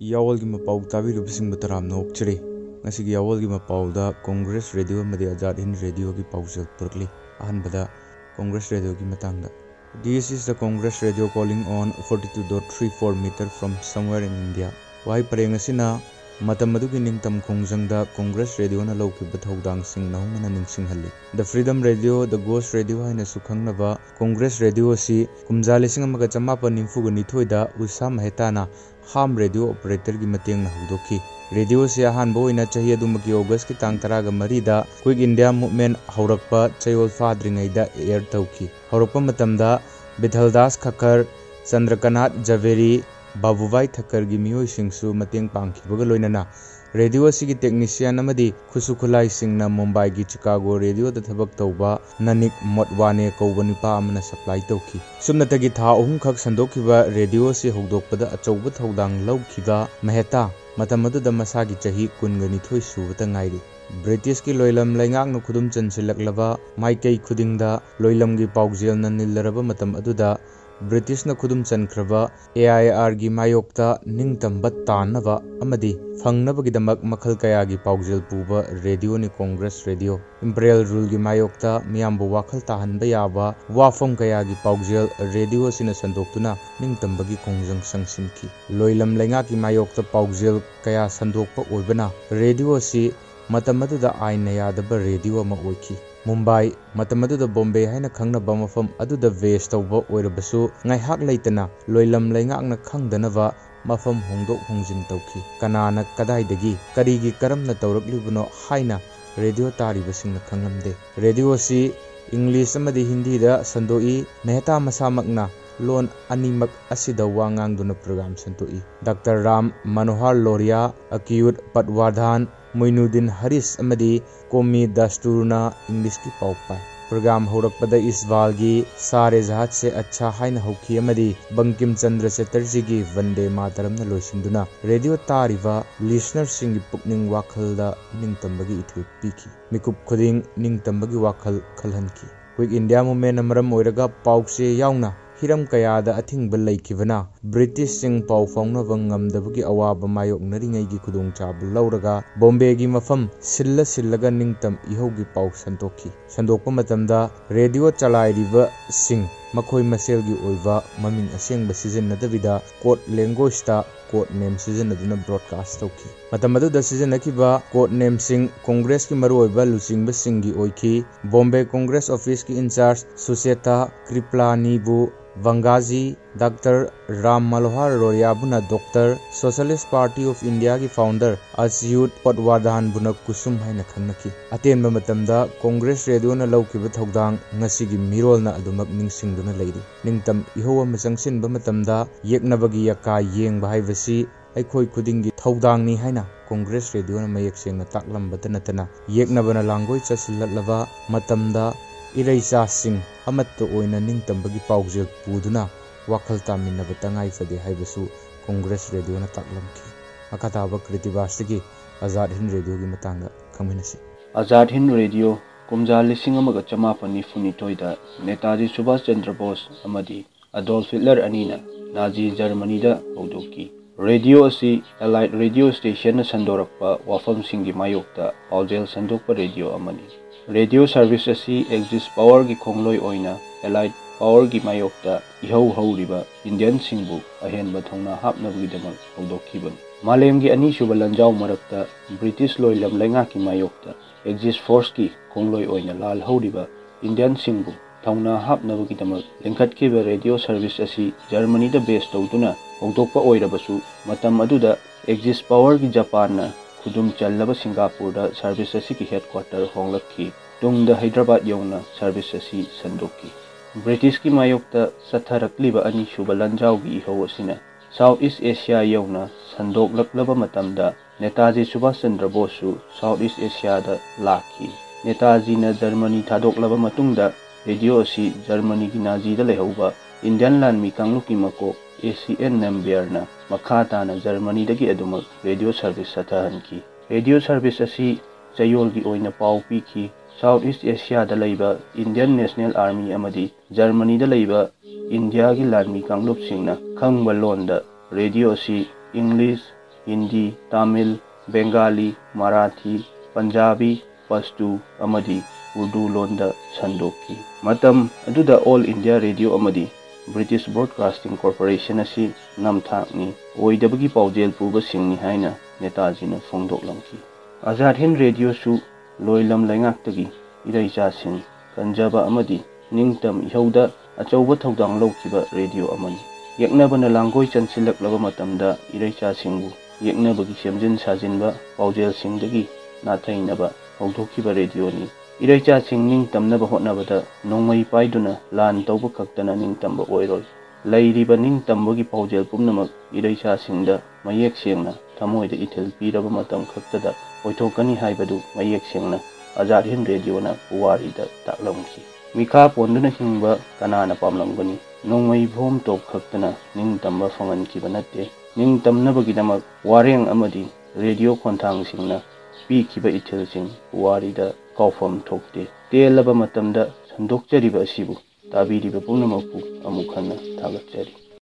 यावल की मपाउ ताब रुपसिंग बतराम नो उपचरे की यावल की मपाउ दा रेडियो में दिया जाते रेडियो की पाउसल पुरकले आहन बता कांग्रेस रेडियो की मतांगा this is the Congress radio calling on 42.34 metre from somewhere in India Y परेंग सिना मतमदु रेडियो न लौकी बथौदांग द फ्रीडम रेडियो द गोस रेडियो है न सुखंग रेडियो सी कुमजाले सिंग मगा चम्मा निफुग निथोय द उसा ꯍꯥꯝ ꯔꯦꯗꯤꯑꯣ ꯑꯣꯄꯔꯦꯇꯔꯒꯤ ꯃꯇꯦꯡꯅ ꯍꯧꯗꯣꯛꯈꯤ ꯔꯦꯗꯤꯑꯣ ꯑꯁꯤ ꯑꯍꯥꯟꯕ ꯑꯣꯏꯅ ꯆꯍꯤ ꯑꯗꯨꯃꯛꯀꯤ ꯑꯣꯒꯁꯀꯤ ꯇꯥꯡ ꯇꯔꯥꯒ ꯃꯔꯤꯗ ꯀ꯭ꯋꯤꯛ ꯏꯟꯗꯤꯌꯥ ꯃꯨꯚꯃꯦꯟ ꯍꯧꯔꯛꯄ ꯆꯌꯣꯜ ꯐꯥꯗ꯭ꯔꯤꯉꯩꯗ ꯑꯦꯌꯔ ꯇꯧꯈꯤ ꯍꯧꯔꯛꯄ ꯃꯇꯝꯗ ꯕꯤꯊꯜꯗꯥꯁ ꯈꯛꯀꯔ ꯆꯟꯗ꯭ꯔꯀꯅꯥꯊ ꯖꯚꯦꯔꯤ ꯕꯥꯕꯨꯚꯥꯏ ꯊꯛꯀꯔꯒꯤ ꯃꯤꯑꯣꯏꯁꯤꯡꯁꯨ ꯃꯇꯦꯡ ꯄꯥꯡꯈꯤꯕꯒ ꯂꯣꯏꯅꯅ ꯔꯦꯗꯤꯑꯣ ꯑꯁꯤꯒꯤ ꯇꯦꯛꯅꯤꯁꯤꯌꯟ ꯑꯃꯗꯤ ꯈꯨꯠꯁꯨ ꯈꯨꯠꯂꯥꯏꯁꯤꯡꯅ ꯃꯨꯝꯕꯥꯏꯒꯤ ꯆꯤꯀꯥꯒꯣ ꯔꯦꯗꯤꯑꯣꯗ ꯊꯕꯛ ꯇꯧꯕ ꯅꯅꯤꯛ ꯃꯣꯠꯋꯥꯅꯦ ꯀꯧꯕ ꯅꯨꯄꯥ ꯑꯃꯅ ꯁꯄ꯭ꯂꯥꯏ ꯇꯧꯈꯤ ꯁꯨꯞꯅꯇꯒꯤ ꯊꯥ ꯑꯍꯨꯝꯈꯛ ꯁꯟꯗꯣꯛꯈꯤꯕ ꯔꯦꯗꯤꯑꯣ ꯑꯁꯤ ꯍꯧꯗꯣꯛꯄꯗ ꯑꯆꯧꯕ ꯊꯧꯗꯥꯡ ꯂꯧꯈꯤꯕ ꯃꯦꯍꯦꯇꯥ ꯃꯇꯝ ꯑꯗꯨꯗ ꯃꯁꯥꯒꯤ ꯆꯍꯤ ꯀꯨꯟꯒ ꯅꯤꯊꯣꯏ ꯁꯨꯕꯇ ꯉꯥꯏꯔꯤ ꯕ꯭ꯔꯤꯇꯤꯁꯀꯤ ꯂꯣꯏꯂꯝ ꯂꯩꯉꯥꯛꯅ ꯈꯨꯗꯨꯝ ꯆꯟꯁꯤꯜꯂꯛꯂꯕ ꯃꯥꯏꯀꯩ ꯈꯨꯗꯤꯡꯗ ꯂꯣꯏꯂꯝꯒꯤ ꯄꯥꯎꯖꯦꯜꯅ ꯅꯤꯜꯂꯔꯕ ꯃꯇꯝ ꯑꯗꯨꯗ ꯕ꯭ꯔꯤꯇꯤꯁꯅ ꯈꯨꯗꯨꯝ ꯆꯟꯈ꯭ꯔꯕ ꯑꯦ ꯑꯥꯏ ꯑꯥꯔꯒꯤ ꯃꯥꯌꯣꯛꯇ ꯅꯤꯡꯇꯝꯕ ꯇꯥꯟꯅꯕ ꯑꯃꯗꯤ ꯐꯪꯅꯕꯒꯤꯗꯃꯛ ꯃꯈꯜ ꯀꯌꯥꯒꯤ ꯄꯥꯎꯖꯦꯜ ꯄꯨꯕ ꯔꯦꯗꯤꯑꯣꯅꯤ ꯀꯣꯡꯒ꯭ꯔꯦꯁ ꯔꯦꯗꯤꯑꯣ ꯏꯝꯄꯔꯤꯌꯦꯜ ꯔꯨꯜꯒꯤ ꯃꯥꯌꯣꯛꯇ ꯃꯤꯌꯥꯝꯕꯨ ꯋꯥꯈꯜ ꯇꯥꯍꯟꯕ ꯌꯥꯕ ꯋꯥꯐꯝ ꯀꯌꯥꯒꯤ ꯄꯥꯎꯖꯦꯜ ꯔꯦꯗꯤꯑꯣ ꯑꯁꯤꯅ ꯁꯟꯗꯣꯛꯇꯨꯅ ꯅꯤꯡꯇꯝꯕꯒꯤ ꯈꯣꯡꯖꯪ ꯆꯪꯁꯤꯟꯈꯤ ꯂꯣꯏꯂꯝ ꯂꯩꯉꯥꯛꯀꯤ ꯃꯥꯌꯣꯛꯇ ꯄꯥꯎꯖꯦꯜ ꯀꯌꯥ ꯁꯟꯗꯣꯛꯄ ꯑꯣꯏꯕꯅ ꯔꯦꯗꯤꯑꯣ ꯑꯁꯤ ꯃꯇꯝ ꯑꯗꯨꯗ ꯑꯥꯏꯟꯅ ꯌꯥꯗꯕ ꯔꯦꯗꯤꯑꯣ ꯑꯃ ꯑꯣꯏꯈꯤ ꯃꯨꯝꯕꯥꯏ ꯃꯇꯝ ꯑꯗꯨꯗ ꯕꯣꯝꯕꯦ ꯍꯥꯏꯅ ꯈꯪꯅꯕ ꯃꯐꯝ ꯑꯗꯨꯗ ꯕꯦꯁ ꯇꯧꯕ ꯑꯣꯏꯔꯕꯁꯨ ꯉꯥꯏꯍꯥꯛ ꯂꯩꯇꯅ ꯂꯣꯏꯂꯝ ꯂꯩꯉꯥꯛꯅ ꯈꯪꯗꯅꯕ ꯃꯐꯝ ꯍꯣꯡꯗꯣꯛ ꯍꯣꯡꯖꯤꯟ ꯇꯧꯈꯤ ꯀꯅꯥꯅ ꯀꯗꯥꯏꯗꯒꯤ ꯀꯔꯤꯒꯤ ꯀꯔꯝꯅ ꯇꯧꯔꯛꯂꯤꯕꯅꯣ ꯍꯥꯏꯅ ꯔꯦꯗꯤꯑꯣ ꯇꯥꯔꯤꯕꯁꯤꯡꯅ ꯈꯪꯂꯝꯗꯦ ꯔꯦꯗꯤꯑꯣ ꯑꯁꯤ ꯏꯪꯂꯤꯁ ꯑꯃꯗꯤ ꯍꯤꯟꯗꯤꯗ ꯁꯟꯗꯣꯛꯏ ꯃꯦꯍꯇꯥ ꯃꯁꯥꯃꯛꯅ ꯂꯣꯟ ꯑꯅꯤꯃꯛ ꯑꯁꯤꯗ ꯋꯥ ꯉꯥꯡꯗꯨꯅ ꯄ꯭ꯔꯣꯒ꯭ꯔꯥꯝ ꯁꯟꯗꯣꯛꯏ ꯗꯥꯛꯇꯔ ꯔꯥꯝ ꯃꯅꯣꯍꯔ ꯂꯣꯔꯤꯌꯥ ꯑꯀꯤꯌꯨꯠ ꯄꯠꯋꯥꯔꯙꯥꯟ ꯃꯣꯏꯅꯨꯗꯤꯟ ꯍꯔꯤꯁ ꯑꯃꯗꯤ ꯀꯣꯃꯤ इंग्लिश की ꯄꯥꯎ पाए प्रोग्राम हौरपद इसवाल की सारे जहाज़ से अच्छा हाइन हौकी बंकिम चंद्र चटर्जी की वंदे मातरम लोसिंदुना रेडियो तारीब लिसनर सिंह पुकनिंग वाखल निंगतंबगी इथु पीखी मिकुप खुदिंग की वाखल खलहनकी क्विक इंडिया मूवमेंट मरम ओइरगा पाउकसे याउना हिरम कयादा अथिंग बल्लई किवना ब्रिटिश सिंग पाव फाउना वंगम दबुगी अवा बमायो नरिंगई गी खुदुंग चाब लौरगा बॉम्बे गी मफम सिल्ल सिल्लगा निंगतम इहोगी पाव संतोखी रेडियो चलाई रिव मखोई मसेल की ओइवा ममिन असेंग बसीजन नदविदा कोट लैंग्वेज ता कोट नेम सीज़न नदुना ब्रॉडकास्ट तो की मतलब मधु दस सीज़न कोट नेम सिंग कांग्रेस की मरु ओइवा लुसिंग बसिंग की ऑफ़िस की इंचार्ज सुसेता क्रिपला नीबू doctor Ram Manohar Lohia doctor socialist party of India की फाउंडर अस्यूट पटवर्धन बुना कुसुम है न खन की अतेंब मतम कांग्रेस रेडियो न लौकी ब थौदांग ngasi gi mirol की adumak है sing कांग्रेस रेडियो न मयक सेंग न ताकलम बतनतना येक नबना लांगोय चसलतलवा मतमदा इरेसा सिंह। ꯋꯥꯈꯜ ꯇꯥꯃꯤꯟꯅꯕ ꯇꯉꯥꯏ ꯐꯗꯦ ꯍꯥꯏꯕꯁꯨ ꯀꯣꯡꯒ꯭ꯔꯦꯁ ꯔꯦꯗꯤꯑꯣꯅ ꯇꯥꯛꯂꯝꯈꯤ ꯃꯈꯥ ꯇꯥꯕ ꯀ꯭ꯔꯤꯇꯤꯕꯥꯁꯇꯒꯤ ꯑꯖꯥꯗ ꯍꯤꯟ ꯔꯦꯗꯤꯑꯣꯒꯤ ꯃꯇꯥꯡꯗ ꯈꯪꯃꯤꯟꯅꯁꯤ ꯑꯖꯥꯗ ꯍꯤꯟ ꯔꯦꯗꯤꯑꯣ ꯀꯨꯝꯖꯥ ꯂꯤꯁꯤꯡ ꯑꯃꯒ ꯆꯃꯥꯄꯟ ꯅꯤꯐꯨꯅꯤꯊꯣꯏꯗ ꯅꯦꯇꯥꯖꯤ ꯁꯨꯚꯥꯁ ꯆꯟꯗ꯭ꯔ ꯕꯣꯁ ꯑꯃꯗꯤ ꯑꯗꯣꯜꯐ ꯍꯤꯠꯂꯔ ꯑꯅꯤꯅ ꯅꯥꯖꯤ ꯖꯔꯃꯅꯤꯗ ꯍꯧꯗꯣꯛꯈꯤ ꯔꯦꯗꯤꯑꯣ ꯑꯁꯤ ꯑꯦꯂꯥꯏꯠ ꯔꯦꯗꯤꯑꯣ ꯁ꯭ꯇꯦꯁꯟꯅ ꯁꯟꯗꯣꯔꯛꯄ ꯋꯥꯐꯝꯁꯤꯡꯒꯤ ꯃꯥꯌꯣꯛꯇ ꯄꯥꯎꯖꯦꯜ ꯁꯟꯗꯣꯛꯄ ꯔꯦꯗꯤꯑꯣ ꯑꯃꯅꯤ ꯔꯦꯗꯤꯑꯣ ꯁꯔꯚꯤꯁ ꯑꯁꯤ ꯑꯦꯛꯖꯤꯁ ꯄꯥꯋꯔꯒꯤ ꯈꯣꯡꯂꯣꯏ ꯑꯣꯏꯅ ꯑꯦꯂꯥꯏꯠ ꯄꯥꯋꯔꯒꯤ ꯃꯥꯌꯣꯛꯇ ꯏꯍꯧ ꯍꯧꯔꯤꯕ ꯏꯟꯗꯤꯌꯟꯁꯤꯡꯕꯨ ꯑꯍꯦꯟꯕ ꯊꯧꯅꯥ ꯍꯥꯞꯅꯕꯒꯤꯗꯃꯛ ꯍꯧꯗꯣꯛꯈꯤꯕꯅꯤ ꯃꯥꯂꯦꯝꯒꯤ ꯑꯅꯤꯁꯨꯕ ꯂꯥꯟꯖꯥꯎ ꯃꯔꯛꯇ ꯕ꯭ꯔꯤꯇꯤꯁ ꯂꯣꯏꯂꯝ ꯂꯩꯉꯥꯛꯀꯤ ꯃꯥꯌꯣꯛꯇ ꯑꯦꯛꯖꯤꯁ ꯐꯣꯔꯁꯀꯤ ꯈꯣꯡꯂꯣꯏ ꯑꯣꯏꯅ ꯂꯥꯜꯍꯧꯔꯤꯕ ꯏꯟꯗꯤꯌꯟꯁꯤꯡꯕꯨ ꯊꯧꯅꯥ ꯍꯥꯞꯅꯕꯒꯤꯗꯃꯛ ꯂꯤꯡꯈꯠꯈꯤꯕ ꯔꯦꯗꯤꯑꯣ ꯁꯔꯚꯤꯁ ꯑꯁꯤ ꯖꯔꯃꯅꯤꯗ ꯕꯦꯁ ꯇꯧꯗꯨꯅ ꯍꯧꯗꯣꯛꯄ ꯑꯣꯏꯔꯕꯁꯨ ꯃꯇꯝ ꯑꯗꯨꯗ ꯑꯦꯛꯖꯤꯁ ꯄꯥꯋꯔꯒꯤ ꯖꯄꯥꯟꯅ ꯈꯨꯗꯨꯝ ꯆꯜꯂꯕ ꯁꯤꯡꯒꯥꯄꯨꯔꯗ ꯁꯔꯚꯤꯁ ꯑꯁꯤꯒꯤ ꯍꯦꯗꯀ꯭ꯋꯥꯔꯇꯔ ꯍꯣꯡꯂꯛꯈꯤ ꯇꯨꯡꯗ ꯍꯩꯗ꯭ꯔꯕꯥꯗ ꯌꯧꯅ ꯁꯔꯚꯤꯁ ꯑꯁꯤ ꯁꯟꯗꯣꯛꯈꯤ ꯕ꯭ꯔꯤꯇꯤꯁꯀꯤ ꯃꯥꯌꯣꯛꯇ ꯆꯠꯊꯔꯛꯂꯤꯕ ꯑꯅꯤꯁꯨꯕ ꯂꯥꯟꯖꯥꯎꯒꯤ ꯏꯍꯧ ꯑꯁꯤꯅ ꯁꯥꯎꯠ ꯏꯁ ꯑꯦꯁꯤꯌꯥ ꯌꯧꯅ ꯁꯟꯗꯣꯛꯂꯛꯂꯕ ꯃꯇꯝꯗ ꯅꯦꯇꯥꯖꯤ ꯁꯨꯚꯥꯁ ꯆꯟꯗ꯭ꯔ ꯕꯣꯁꯁꯨ ꯁꯥꯎꯠ ꯏꯁ ꯑꯦꯁꯤꯌꯥꯗ ꯂꯥꯛꯈꯤ ꯅꯦꯇꯥꯖꯤꯅ ꯖꯔꯃꯅꯤ ꯊꯥꯗꯣꯛꯂꯕ ꯃꯇꯨꯡꯗ ꯔꯦꯗꯤꯑꯣ ꯑꯁꯤ ꯖꯔꯃꯅꯤꯒꯤ ꯅꯥꯖꯤꯗ ꯂꯩꯍꯧꯕ ꯏꯟꯗꯤꯌꯟ ꯂꯥꯟꯃꯤ ꯀꯥꯡꯂꯨꯞꯀꯤ ꯃꯀꯣꯛ ꯑꯦ ꯁꯤ ꯑꯦꯟ ꯅꯝꯕꯤꯌꯔꯅ ꯃꯈꯥ ꯇꯥꯅ ꯖꯔꯃꯅꯤꯗꯒꯤ ꯑꯗꯨꯃꯛ ꯔꯦꯗꯤꯑꯣ ꯁꯔꯚꯤꯁ ꯆꯠꯊꯍꯟꯈꯤ ꯔꯦꯗꯤꯑꯣ ꯁꯔꯚꯤꯁ ꯑꯁꯤ ꯆꯌꯣꯜꯒꯤ ꯑꯣꯏꯅ ꯄꯥꯎ ꯄꯤꯈꯤ south east Asia Indian National Army Germany India की लाई कंगलूब खब लोन रेडियो इंग्लिश हिंदी तमिल बंगाली मराठी पंजाबी पस्तू उर्दू लोन सन्दोद All India Radio British Broadcasting Corporation नमथाकनी पाजेल पुब सिंह नेताजी फोदी आज़ाद हिंद रेडियो लोलम इचासीन कंजा निम इहद अचौब थोदा रेडियो येनबन लागो चंसीलब इरचाब की सेमजन साजिब पाजेल नाथब होदी रेडियोनी इरचाब होद नोमई पाईन लान तब खतनाब होम की पाजेल पुनम इरचा मये सेंगना थमोद पीब मत खतना ꯑꯣꯏꯊꯣꯛꯀꯅꯤ ꯍꯥꯏꯕꯗꯨ ꯃꯌꯦꯛ ꯁꯦꯡꯅ ꯑꯖꯥꯗ ꯍꯤꯟ ꯔꯦꯗꯤꯑꯣꯅ ꯄꯨꯋꯥꯔꯤꯗ ꯇꯥꯛꯂꯝꯈꯤ ꯃꯤꯈꯥ ꯄꯣꯟꯗꯨꯅ ꯍꯤꯡꯕ ꯀꯅꯥꯅ ꯄꯥꯝꯂꯝꯒꯅꯤ ꯅꯣꯡꯃꯩ ꯚꯣꯝ ꯇꯣꯞ ꯈꯛꯇꯅ ꯅꯤꯡꯇꯝꯕ ꯐꯪꯍꯟꯈꯤꯕ ꯅꯠꯇꯦ ꯅꯤꯡꯇꯝꯅꯕꯒꯤꯗꯃꯛ ꯋꯥꯔꯦꯡ ꯑꯃꯗꯤ ꯔꯦꯗꯤꯑꯣ ꯈꯣꯟꯊꯥꯡꯁꯤꯡꯅ ꯄꯤꯈꯤꯕ ꯏꯊꯤꯜꯁꯤꯡ ꯄꯨꯋꯥꯔꯤꯗ ꯀꯥꯎꯐꯝ ꯊꯣꯛꯇꯦ ꯇꯦꯜꯂꯕ ꯃꯇꯝꯗ ꯁꯟꯗꯣꯛꯆꯔꯤꯕ ꯑꯁꯤꯕꯨ ꯇꯥꯕꯤꯔꯤꯕ ꯄꯨꯝꯅꯃꯛꯄꯨ ꯑꯃꯨꯛ ꯍꯟꯅ ꯊꯥꯒꯠꯆꯔꯤ